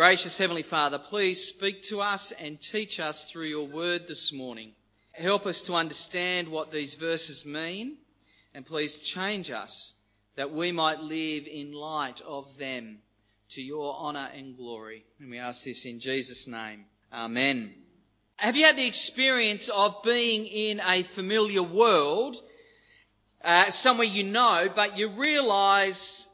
Gracious Heavenly Father, please speak to us and teach us through your word this morning. Help us to understand what these verses mean and please change us that we might live in light of them to your honour and glory. And we ask this in Jesus' name. Amen. Have you had the experience of being in a familiar world, uh, somewhere you know, but you realise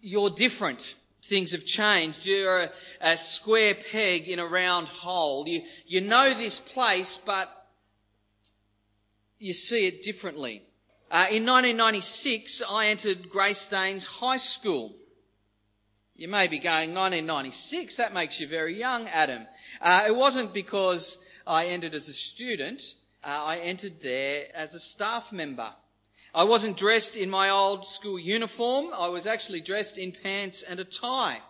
you're different? Things have changed. You're a, a square peg in a round hole. You, you know this place, but you see it differently. Uh, in 1996, I entered Grace Greystanes High School. You may be going, 1996, that makes you very young, Adam. Uh, it wasn't because I entered as a student. Uh, I entered there as a staff member. I wasn't dressed in my old school uniform. I was actually dressed in pants and a tie.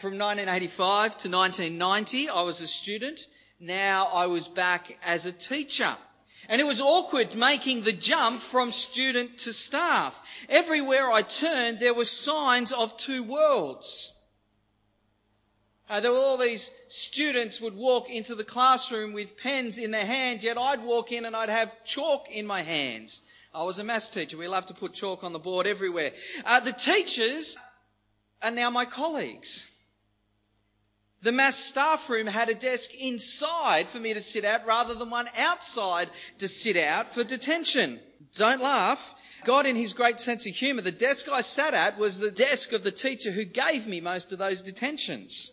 From 1985 to 1990, I was a student. Now I was back as a teacher. And it was awkward making the jump from student to staff. Everywhere I turned, there were signs of two worlds. Uh, there were all these students would walk into the classroom with pens in their hands, yet I'd walk in and I'd have chalk in my hands. I was a maths teacher. We love to put chalk on the board everywhere. Uh, the teachers are now my colleagues. The maths staff room had a desk inside for me to sit at rather than one outside to sit out for detention. Don't laugh. God, in his great sense of humour, the desk I sat at was the desk of the teacher who gave me most of those detentions.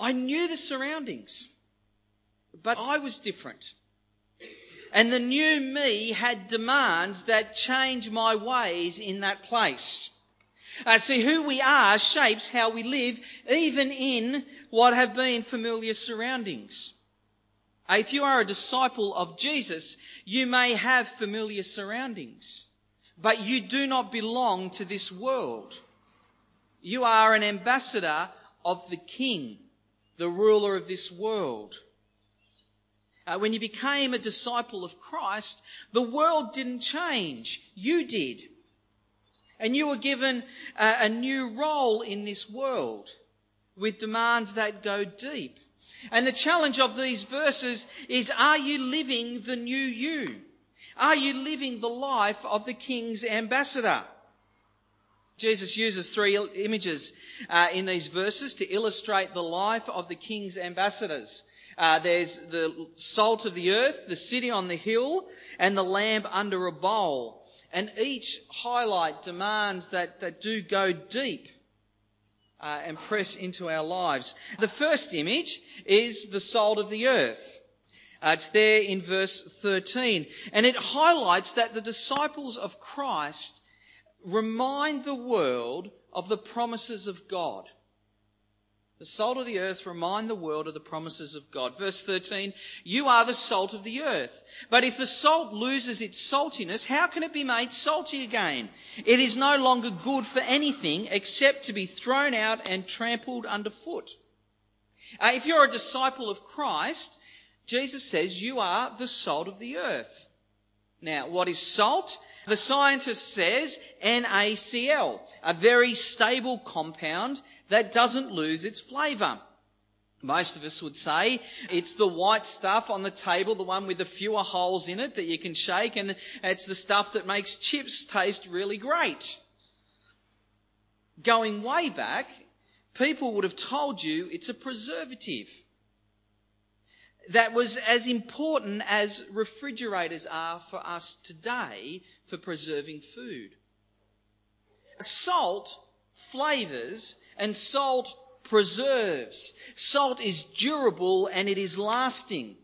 I knew the surroundings, but I was different. And the new me had demands that change my ways in that place. Uh, see, who we are shapes how we live, even in what have been familiar surroundings. Uh, if you are a disciple of Jesus, you may have familiar surroundings, but you do not belong to this world. You are an ambassador of the King the ruler of this world. Uh, when you became a disciple of Christ, the world didn't change. You did. And you were given a, a new role in this world with demands that go deep. And the challenge of these verses is, are you living the new you? Are you living the life of the King's ambassador? Jesus uses three images uh, in these verses to illustrate the life of the king's ambassadors. Uh, there's the salt of the earth, the city on the hill, and the lamp under a bowl. And each highlight demands that, that do go deep uh, and press into our lives. The first image is the salt of the earth. Uh, it's there in verse 13. And it highlights that the disciples of Christ remind the world of the promises of God. The salt of the earth remind the world of the promises of God. Verse 13, you are the salt of the earth. But if the salt loses its saltiness, how can it be made salty again? It is no longer good for anything except to be thrown out and trampled underfoot. Uh, if you're a disciple of Christ, Jesus says you are the salt of the earth. Now, what is salt? The scientist says NaCl, a very stable compound that doesn't lose its flavour. Most of us would say it's the white stuff on the table, the one with the fewer holes in it that you can shake, and it's the stuff that makes chips taste really great. Going way back, people would have told you it's a preservative that was as important as refrigerators are for us today for preserving food. Salt flavors and salt preserves. Salt is durable and it is lasting.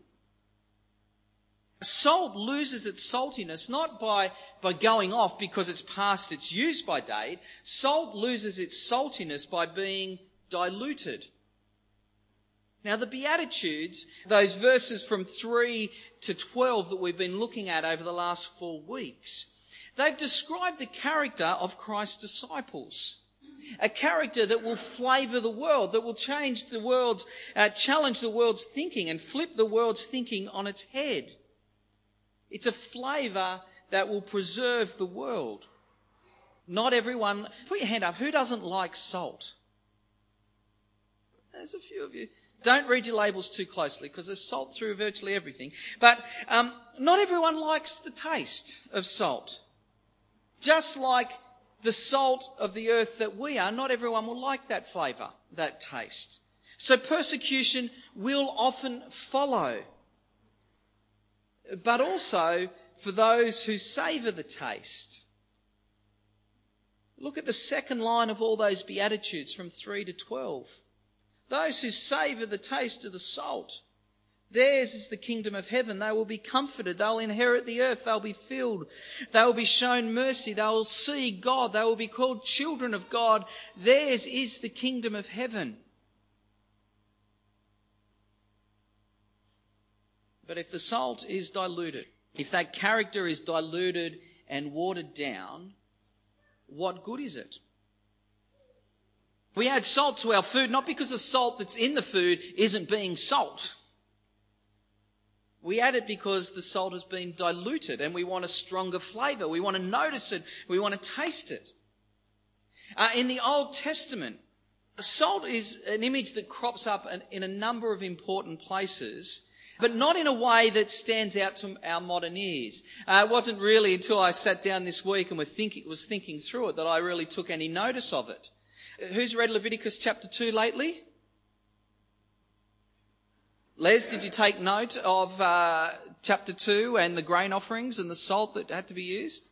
Salt loses its saltiness not by, by going off because it's past its use by date. Salt loses its saltiness by being diluted. Now, the Beatitudes, those verses from 3 to 12 that we've been looking at over the last four weeks, they've described the character of Christ's disciples. A character that will flavour the world, that will change the world's, uh, challenge the world's thinking and flip the world's thinking on its head. It's a flavour that will preserve the world. Not everyone, put your hand up, who doesn't like salt? There's a few of you. Don't read your labels too closely because there's salt through virtually everything. But um, not everyone likes the taste of salt. Just like the salt of the earth that we are, not everyone will like that flavour, that taste. So persecution will often follow. But also for those who savour the taste. Look at the second line of all those Beatitudes from 3 to 12. Those who savour the taste of the salt. Theirs is the kingdom of heaven. They will be comforted. They'll inherit the earth. They'll be filled. They will be shown mercy. They will see God. They will be called children of God. Theirs is the kingdom of heaven. But if the salt is diluted, if that character is diluted and watered down, what good is it? We add salt to our food not because the salt that's in the food isn't being salt. We add it because the salt has been diluted and we want a stronger flavour. We want to notice it. We want to taste it. Uh, in the Old Testament, salt is an image that crops up in a number of important places but not in a way that stands out to our modern ears. Uh, it wasn't really until I sat down this week and thinking, was thinking through it that I really took any notice of it. Who's read Leviticus chapter 2 lately? Les, did you take note of uh, chapter 2 and the grain offerings and the salt that had to be used?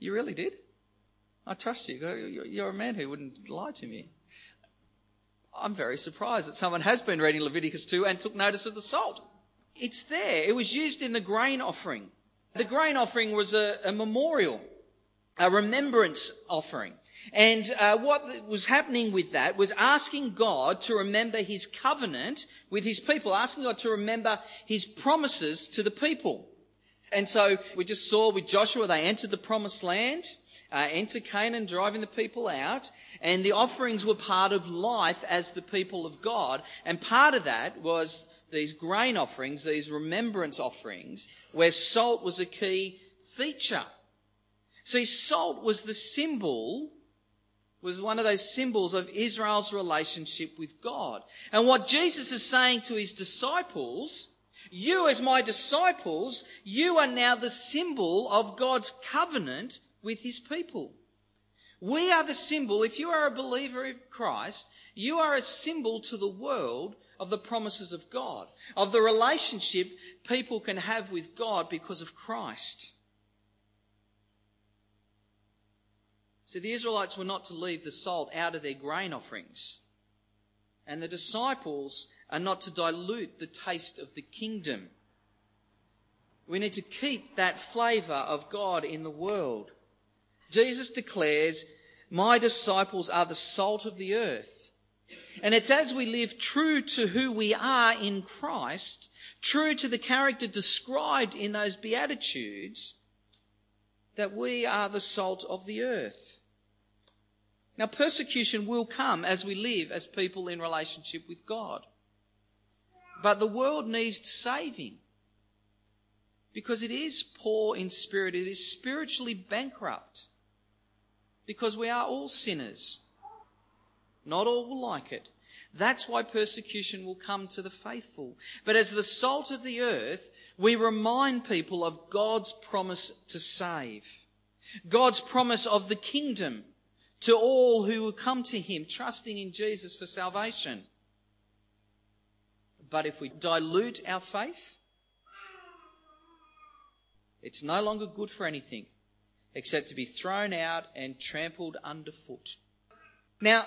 You really did? I trust you. You're a man who wouldn't lie to me. I'm very surprised that someone has been reading Leviticus 2 and took notice of the salt. It's there. It was used in the grain offering. The grain offering was a, a memorial, a remembrance offering. And uh, what was happening with that was asking God to remember his covenant with his people, asking God to remember his promises to the people. And so we just saw with Joshua, they entered the promised land, uh, Canaan, driving the people out, and the offerings were part of life as the people of God. And part of that was these grain offerings, these remembrance offerings, where salt was a key feature. See, salt was the symbol was one of those symbols of Israel's relationship with God. And what Jesus is saying to his disciples, you as my disciples, you are now the symbol of God's covenant with his people. We are the symbol, if you are a believer of Christ, you are a symbol to the world of the promises of God, of the relationship people can have with God because of Christ. So the Israelites were not to leave the salt out of their grain offerings. And the disciples are not to dilute the taste of the kingdom. We need to keep that flavour of God in the world. Jesus declares, My disciples are the salt of the earth. And it's as we live true to who we are in Christ, true to the character described in those Beatitudes, that we are the salt of the earth. Now, persecution will come as we live as people in relationship with God. But the world needs saving because it is poor in spirit, it is spiritually bankrupt because we are all sinners. Not all will like it. That's why persecution will come to the faithful. But as the salt of the earth, we remind people of God's promise to save. God's promise of the kingdom to all who will come to him, trusting in Jesus for salvation. But if we dilute our faith, it's no longer good for anything except to be thrown out and trampled underfoot. Now,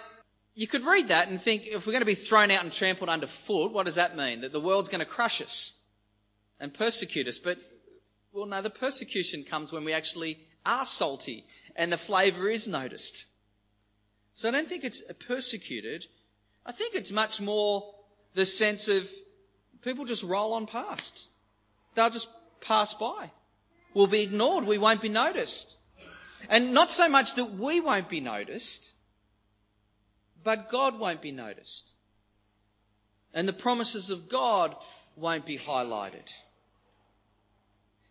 you could read that and think if we're going to be thrown out and trampled underfoot, what does that mean? That the world's going to crush us and persecute us. But, well, no, the persecution comes when we actually are salty and the flavour is noticed. So I don't think it's persecuted. I think it's much more the sense of people just roll on past. They'll just pass by. We'll be ignored. We won't be noticed. And not so much that we won't be noticed, but God won't be noticed. And the promises of God won't be highlighted.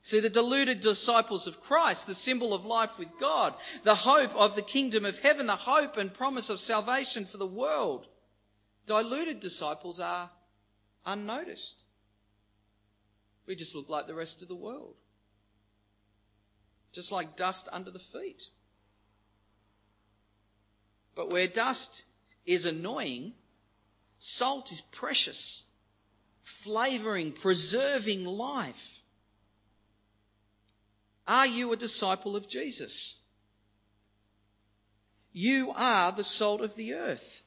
See, the deluded disciples of Christ, the symbol of life with God, the hope of the kingdom of heaven, the hope and promise of salvation for the world, Diluted disciples are unnoticed. We just look like the rest of the world. Just like dust under the feet. But where dust is annoying, salt is precious, flavouring, preserving life. Are you a disciple of Jesus? You are the salt of the earth.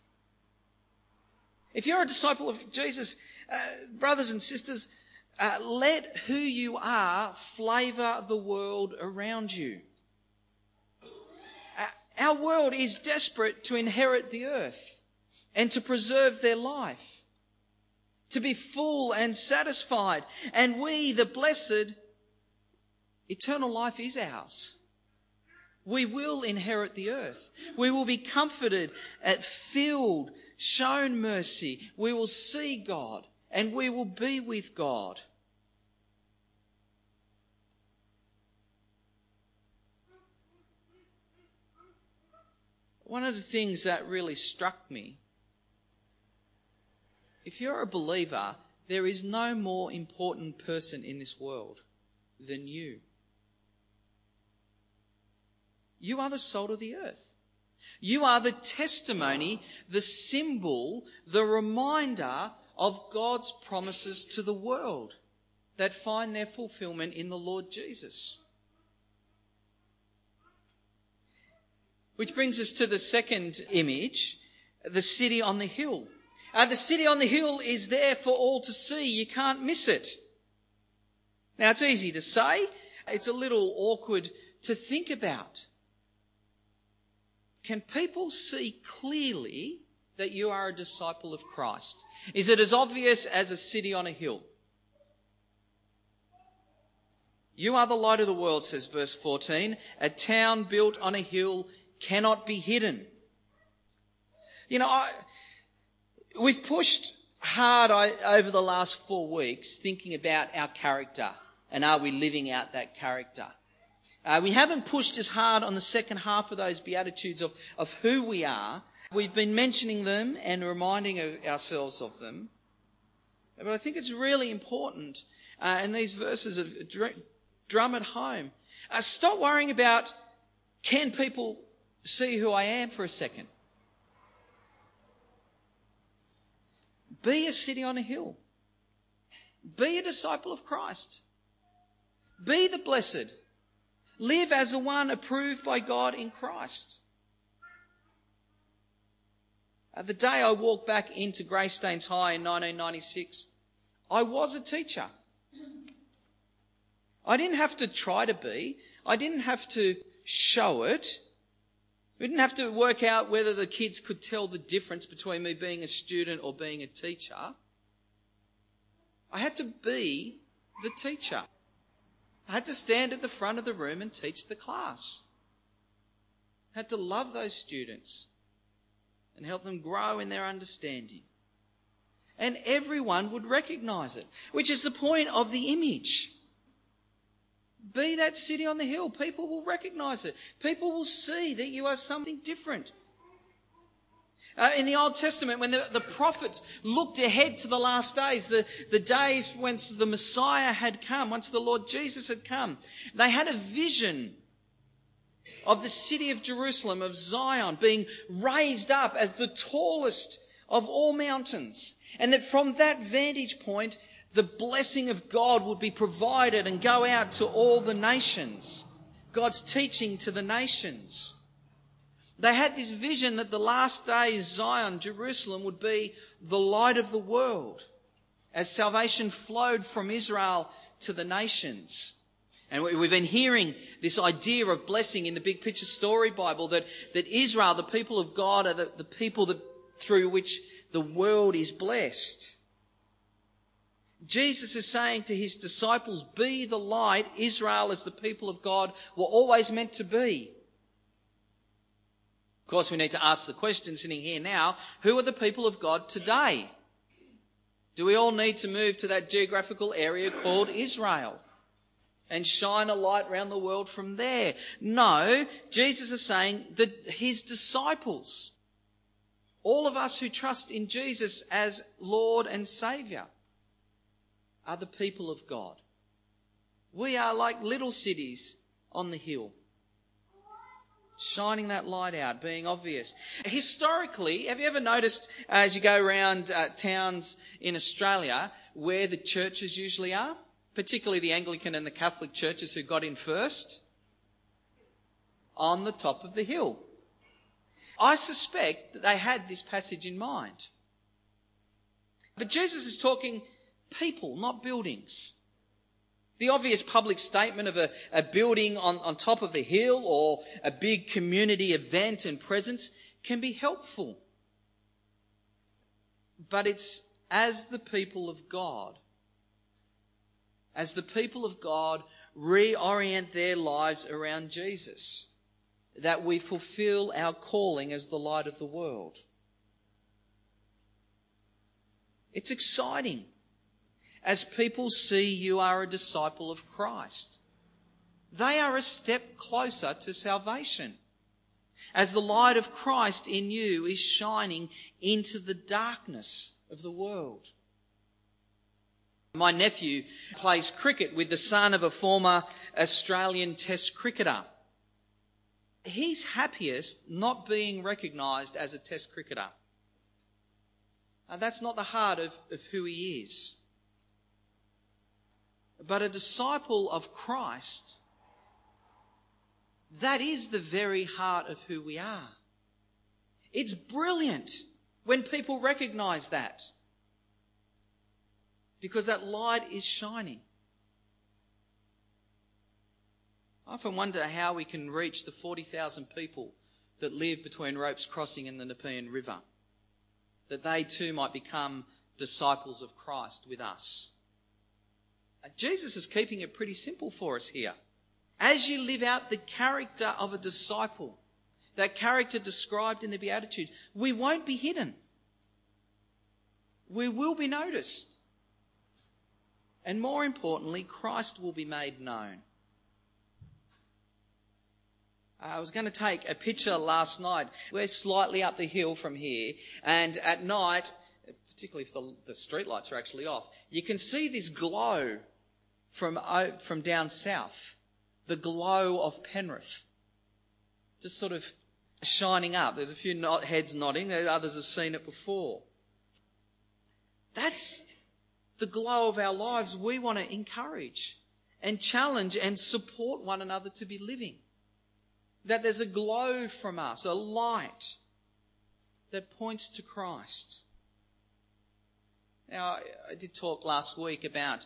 If you're a disciple of Jesus, uh, brothers and sisters, uh, let who you are flavour the world around you. Our world is desperate to inherit the earth and to preserve their life, to be full and satisfied. And we, the blessed, eternal life is ours. We will inherit the earth. We will be comforted, at filled, shown mercy. We will see God and we will be with God. One of the things that really struck me if you're a believer, there is no more important person in this world than you. You are the salt of the earth. You are the testimony, the symbol, the reminder of God's promises to the world that find their fulfillment in the Lord Jesus. Which brings us to the second image, the city on the hill. Uh, the city on the hill is there for all to see. You can't miss it. Now it's easy to say. It's a little awkward to think about. Can people see clearly that you are a disciple of Christ? Is it as obvious as a city on a hill? You are the light of the world, says verse 14. A town built on a hill cannot be hidden. You know, I, we've pushed hard over the last four weeks thinking about our character and are we living out that character? Uh, we haven't pushed as hard on the second half of those Beatitudes of, of who we are. We've been mentioning them and reminding ourselves of them. But I think it's really important, uh, and these verses of drum at home. Uh, stop worrying about can people see who I am for a second. Be a city on a hill. Be a disciple of Christ. Be the blessed. Live as the one approved by God in Christ. The day I walked back into Greystanes High in 1996, I was a teacher. I didn't have to try to be. I didn't have to show it. We didn't have to work out whether the kids could tell the difference between me being a student or being a teacher. I had to be the teacher. I had to stand at the front of the room and teach the class. I had to love those students and help them grow in their understanding. And everyone would recognize it, which is the point of the image. Be that city on the hill. People will recognize it. People will see that you are something different. Uh, in the Old Testament, when the, the, prophets looked ahead to the last days, the, the days once the Messiah had come, once the Lord Jesus had come, they had a vision of the city of Jerusalem, of Zion, being raised up as the tallest of all mountains. And that from that vantage point, the blessing of God would be provided and go out to all the nations. God's teaching to the nations. They had this vision that the last days, Zion, Jerusalem, would be the light of the world as salvation flowed from Israel to the nations. And we've been hearing this idea of blessing in the big picture story Bible that, that Israel, the people of God, are the, the people that, through which the world is blessed. Jesus is saying to his disciples, be the light Israel as the people of God were always meant to be. Of course, we need to ask the question sitting here now, who are the people of God today? Do we all need to move to that geographical area called Israel? and shine a light around the world from there. No, Jesus is saying that his disciples, All of us who trust in Jesus as Lord and Saviour are the people of God. We are like little cities on the hill, shining that light out, being obvious. Historically, have you ever noticed as you go around uh, towns in Australia where the churches usually are? Particularly the Anglican and the Catholic churches who got in first? On the top of the hill. I suspect that they had this passage in mind. But Jesus is talking people, not buildings. The obvious public statement of a, a building on, on top of the hill or a big community event and presence can be helpful. But it's as the people of God, as the people of God reorient their lives around Jesus, that we fulfill our calling as the light of the world. It's exciting as people see you are a disciple of Christ. They are a step closer to salvation. As the light of Christ in you is shining into the darkness of the world. My nephew plays cricket with the son of a former Australian Test cricketer. He's happiest not being recognised as a Test cricketer. That's not the heart of, of who he is. But a disciple of Christ, that is the very heart of who we are. It's brilliant when people recognize that. Because that light is shining. I often wonder how we can reach the 40,000 people that live between Ropes Crossing and the Nepean River, that they too might become disciples of Christ with us. Jesus is keeping it pretty simple for us here. As you live out the character of a disciple, that character described in the Beatitudes, we won't be hidden. We will be noticed. And more importantly, Christ will be made known. I was going to take a picture last night. We're slightly up the hill from here, and at night, particularly if the, the street lights are actually off, you can see this glow from, from down south, the glow of Penrith. Just sort of shining up. There's a few heads nodding, others have seen it before. That's the glow of our lives we want to encourage and challenge and support one another to be living. That there's a glow from us, a light that points to Christ. Now, I did talk last week about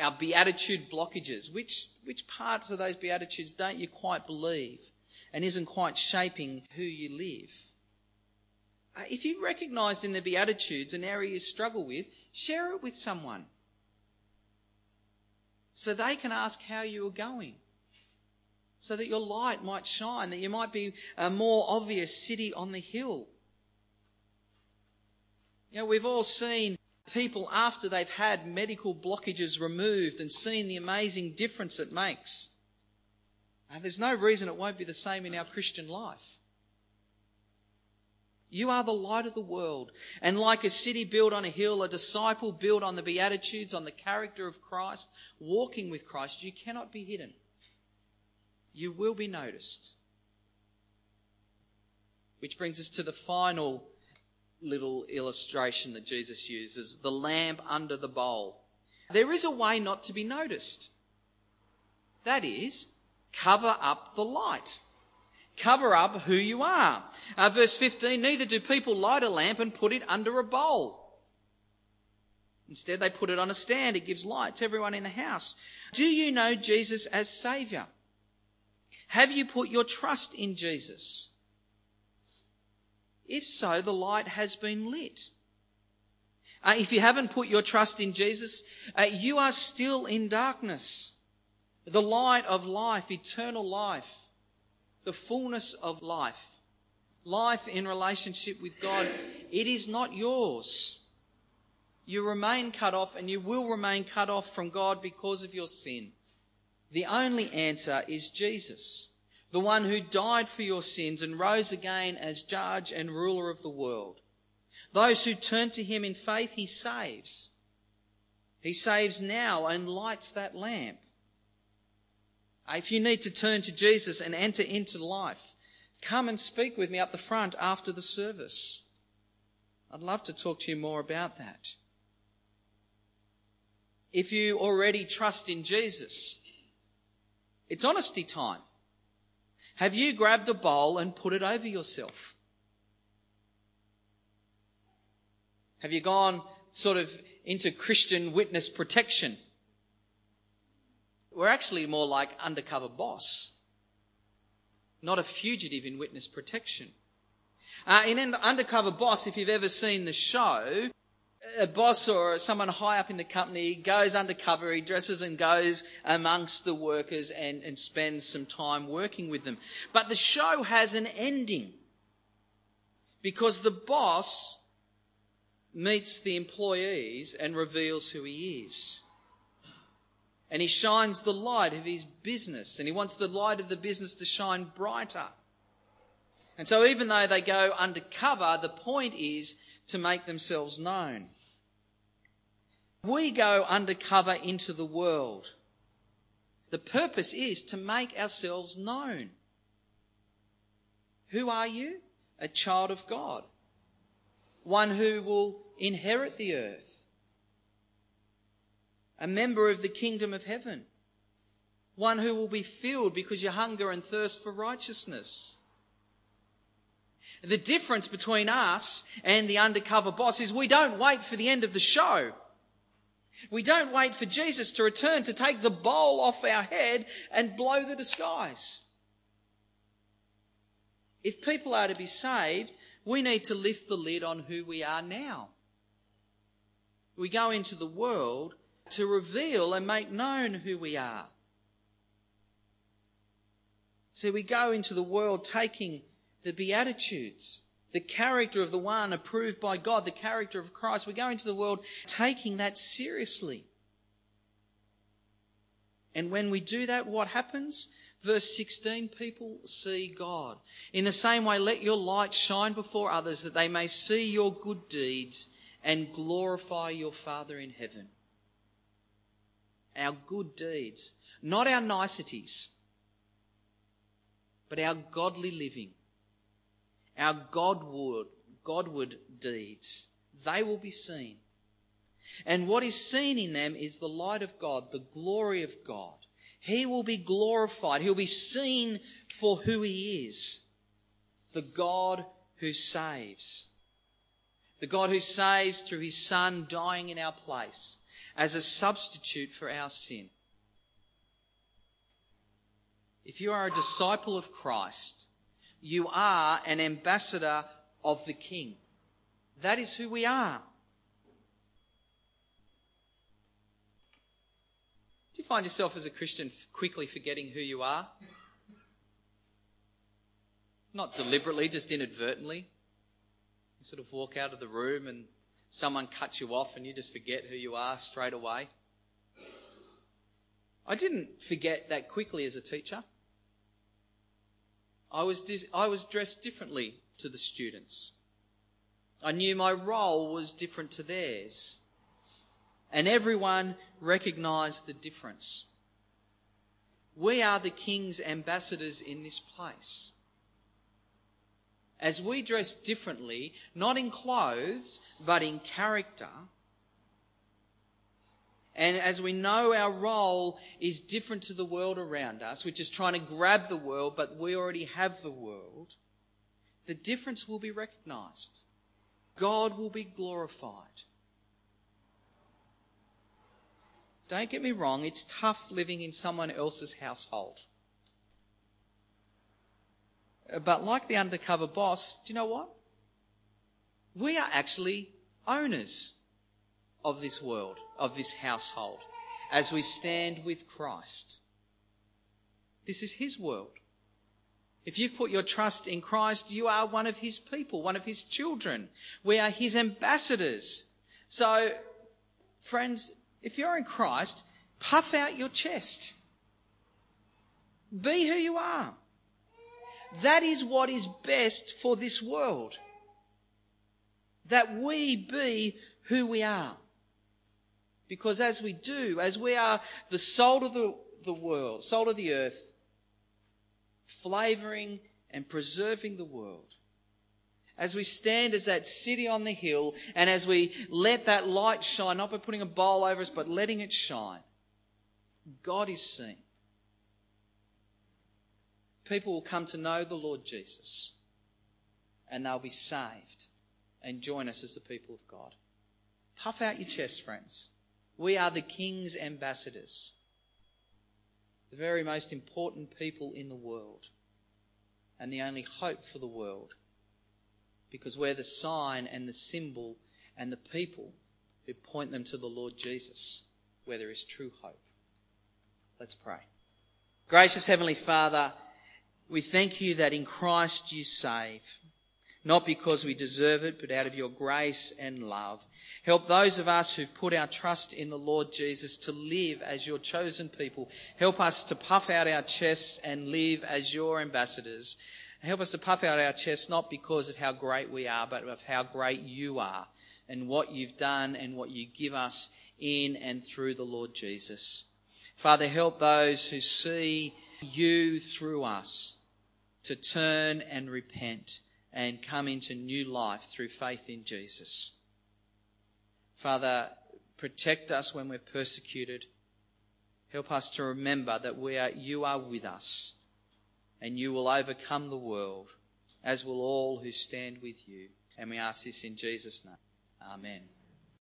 our beatitude blockages. Which, which parts of those beatitudes don't you quite believe and isn't quite shaping who you live? Uh, if you recognise in the beatitudes an area you struggle with, share it with someone so they can ask how you are going. So that your light might shine, that you might be a more obvious city on the hill. You know, we've all seen people after they've had medical blockages removed and seen the amazing difference it makes. There's no reason it won't be the same in our Christian life. You are the light of the world. And like a city built on a hill, a disciple built on the Beatitudes, on the character of Christ, walking with Christ, you cannot be hidden. You will be noticed. Which brings us to the final little illustration that Jesus uses the lamp under the bowl. There is a way not to be noticed. That is, cover up the light. Cover up who you are. Uh, verse 15, neither do people light a lamp and put it under a bowl. Instead, they put it on a stand. It gives light to everyone in the house. Do you know Jesus as Saviour? Have you put your trust in Jesus? If so, the light has been lit. Uh, if you haven't put your trust in Jesus, uh, you are still in darkness. The light of life, eternal life, the fullness of life, life in relationship with God, it is not yours. You remain cut off and you will remain cut off from God because of your sin. The only answer is Jesus. The one who died for your sins and rose again as judge and ruler of the world. Those who turn to him in faith, he saves. He saves now and lights that lamp. If you need to turn to Jesus and enter into life, come and speak with me up the front after the service. I'd love to talk to you more about that. If you already trust in Jesus, it's honesty time. Have you grabbed a bowl and put it over yourself? Have you gone sort of into Christian witness protection? We're actually more like undercover boss, not a fugitive in witness protection. Uh, in Undercover Boss, if you've ever seen the show, a boss or someone high up in the company goes undercover, he dresses and goes amongst the workers and, and spends some time working with them. But the show has an ending because the boss meets the employees and reveals who he is. And he shines the light of his business, and he wants the light of the business to shine brighter. And so, even though they go undercover, the point is to make themselves known. We go undercover into the world. The purpose is to make ourselves known. Who are you? A child of God. One who will inherit the earth, a member of the kingdom of heaven, one who will be filled because you hunger and thirst for righteousness. The difference between us and the undercover boss is we don't wait for the end of the show. We don't wait for Jesus to return to take the bowl off our head and blow the disguise. If people are to be saved, we need to lift the lid on who we are now. We go into the world to reveal and make known who we are. So we go into the world taking the Beatitudes, the character of the one approved by God, the character of Christ. We go into the world taking that seriously. And when we do that, what happens? Verse 16, people see God. In the same way, let your light shine before others that they may see your good deeds and glorify your Father in heaven. Our good deeds, not our niceties, but our godly living, our Godward, Godward deeds, they will be seen. And what is seen in them is the light of God, the glory of God. He will be glorified. He'll be seen for who he is. The God who saves. The God who saves through his Son dying in our place as a substitute for our sin. If you are a disciple of Christ, you are an ambassador of the King. That is who we are. Do you find yourself as a Christian quickly forgetting who you are? Not deliberately, just inadvertently. You sort of walk out of the room and someone cuts you off and you just forget who you are straight away. I didn't forget that quickly as a teacher. I was, I was dressed differently to the students. I knew my role was different to theirs and everyone recognized the difference. We are the King's ambassadors in this place. As we dress differently, not in clothes, but in character, and as we know our role is different to the world around us, which is trying to grab the world, but we already have the world, the difference will be recognized. God will be glorified. Don't get me wrong, it's tough living in someone else's household. But like the undercover boss, do you know what? We are actually owners of this world, of this household, as we stand with Christ. This is His world. If you've put your trust in Christ, you are one of His people, one of His children. We are His ambassadors. So, friends, if you're in Christ, puff out your chest. Be who you are. that is what is best for this world. That we be who we are. Because as we do, as we are the salt of the, the world, salt of the earth, flavouring and preserving the world, as we stand as that city on the hill and as we let that light shine, not by putting a bowl over us, but letting it shine, God is seen. People will come to know the Lord Jesus and they'll be saved and join us as the people of God. Puff out your chest, friends. We are the King's ambassadors, the very most important people in the world, and the only hope for the world, because we're the sign and the symbol and the people who point them to the Lord Jesus, where there is true hope. Let's pray. Gracious Heavenly Father, we thank you that in Christ you save not because we deserve it, but out of your grace and love. Help those of us who've put our trust in the Lord Jesus to live as your chosen people. Help us to puff out our chests and live as your ambassadors. Help us to puff out our chests not because of how great we are, but of how great you are and what you've done and what you give us in and through the Lord Jesus. Father, help those who see you through us to turn and repent and come into new life through faith in Jesus. Father, protect us when we're persecuted. Help us to remember that we are, you are with us and you will overcome the world, as will all who stand with you. And we ask this in Jesus' name. Amen.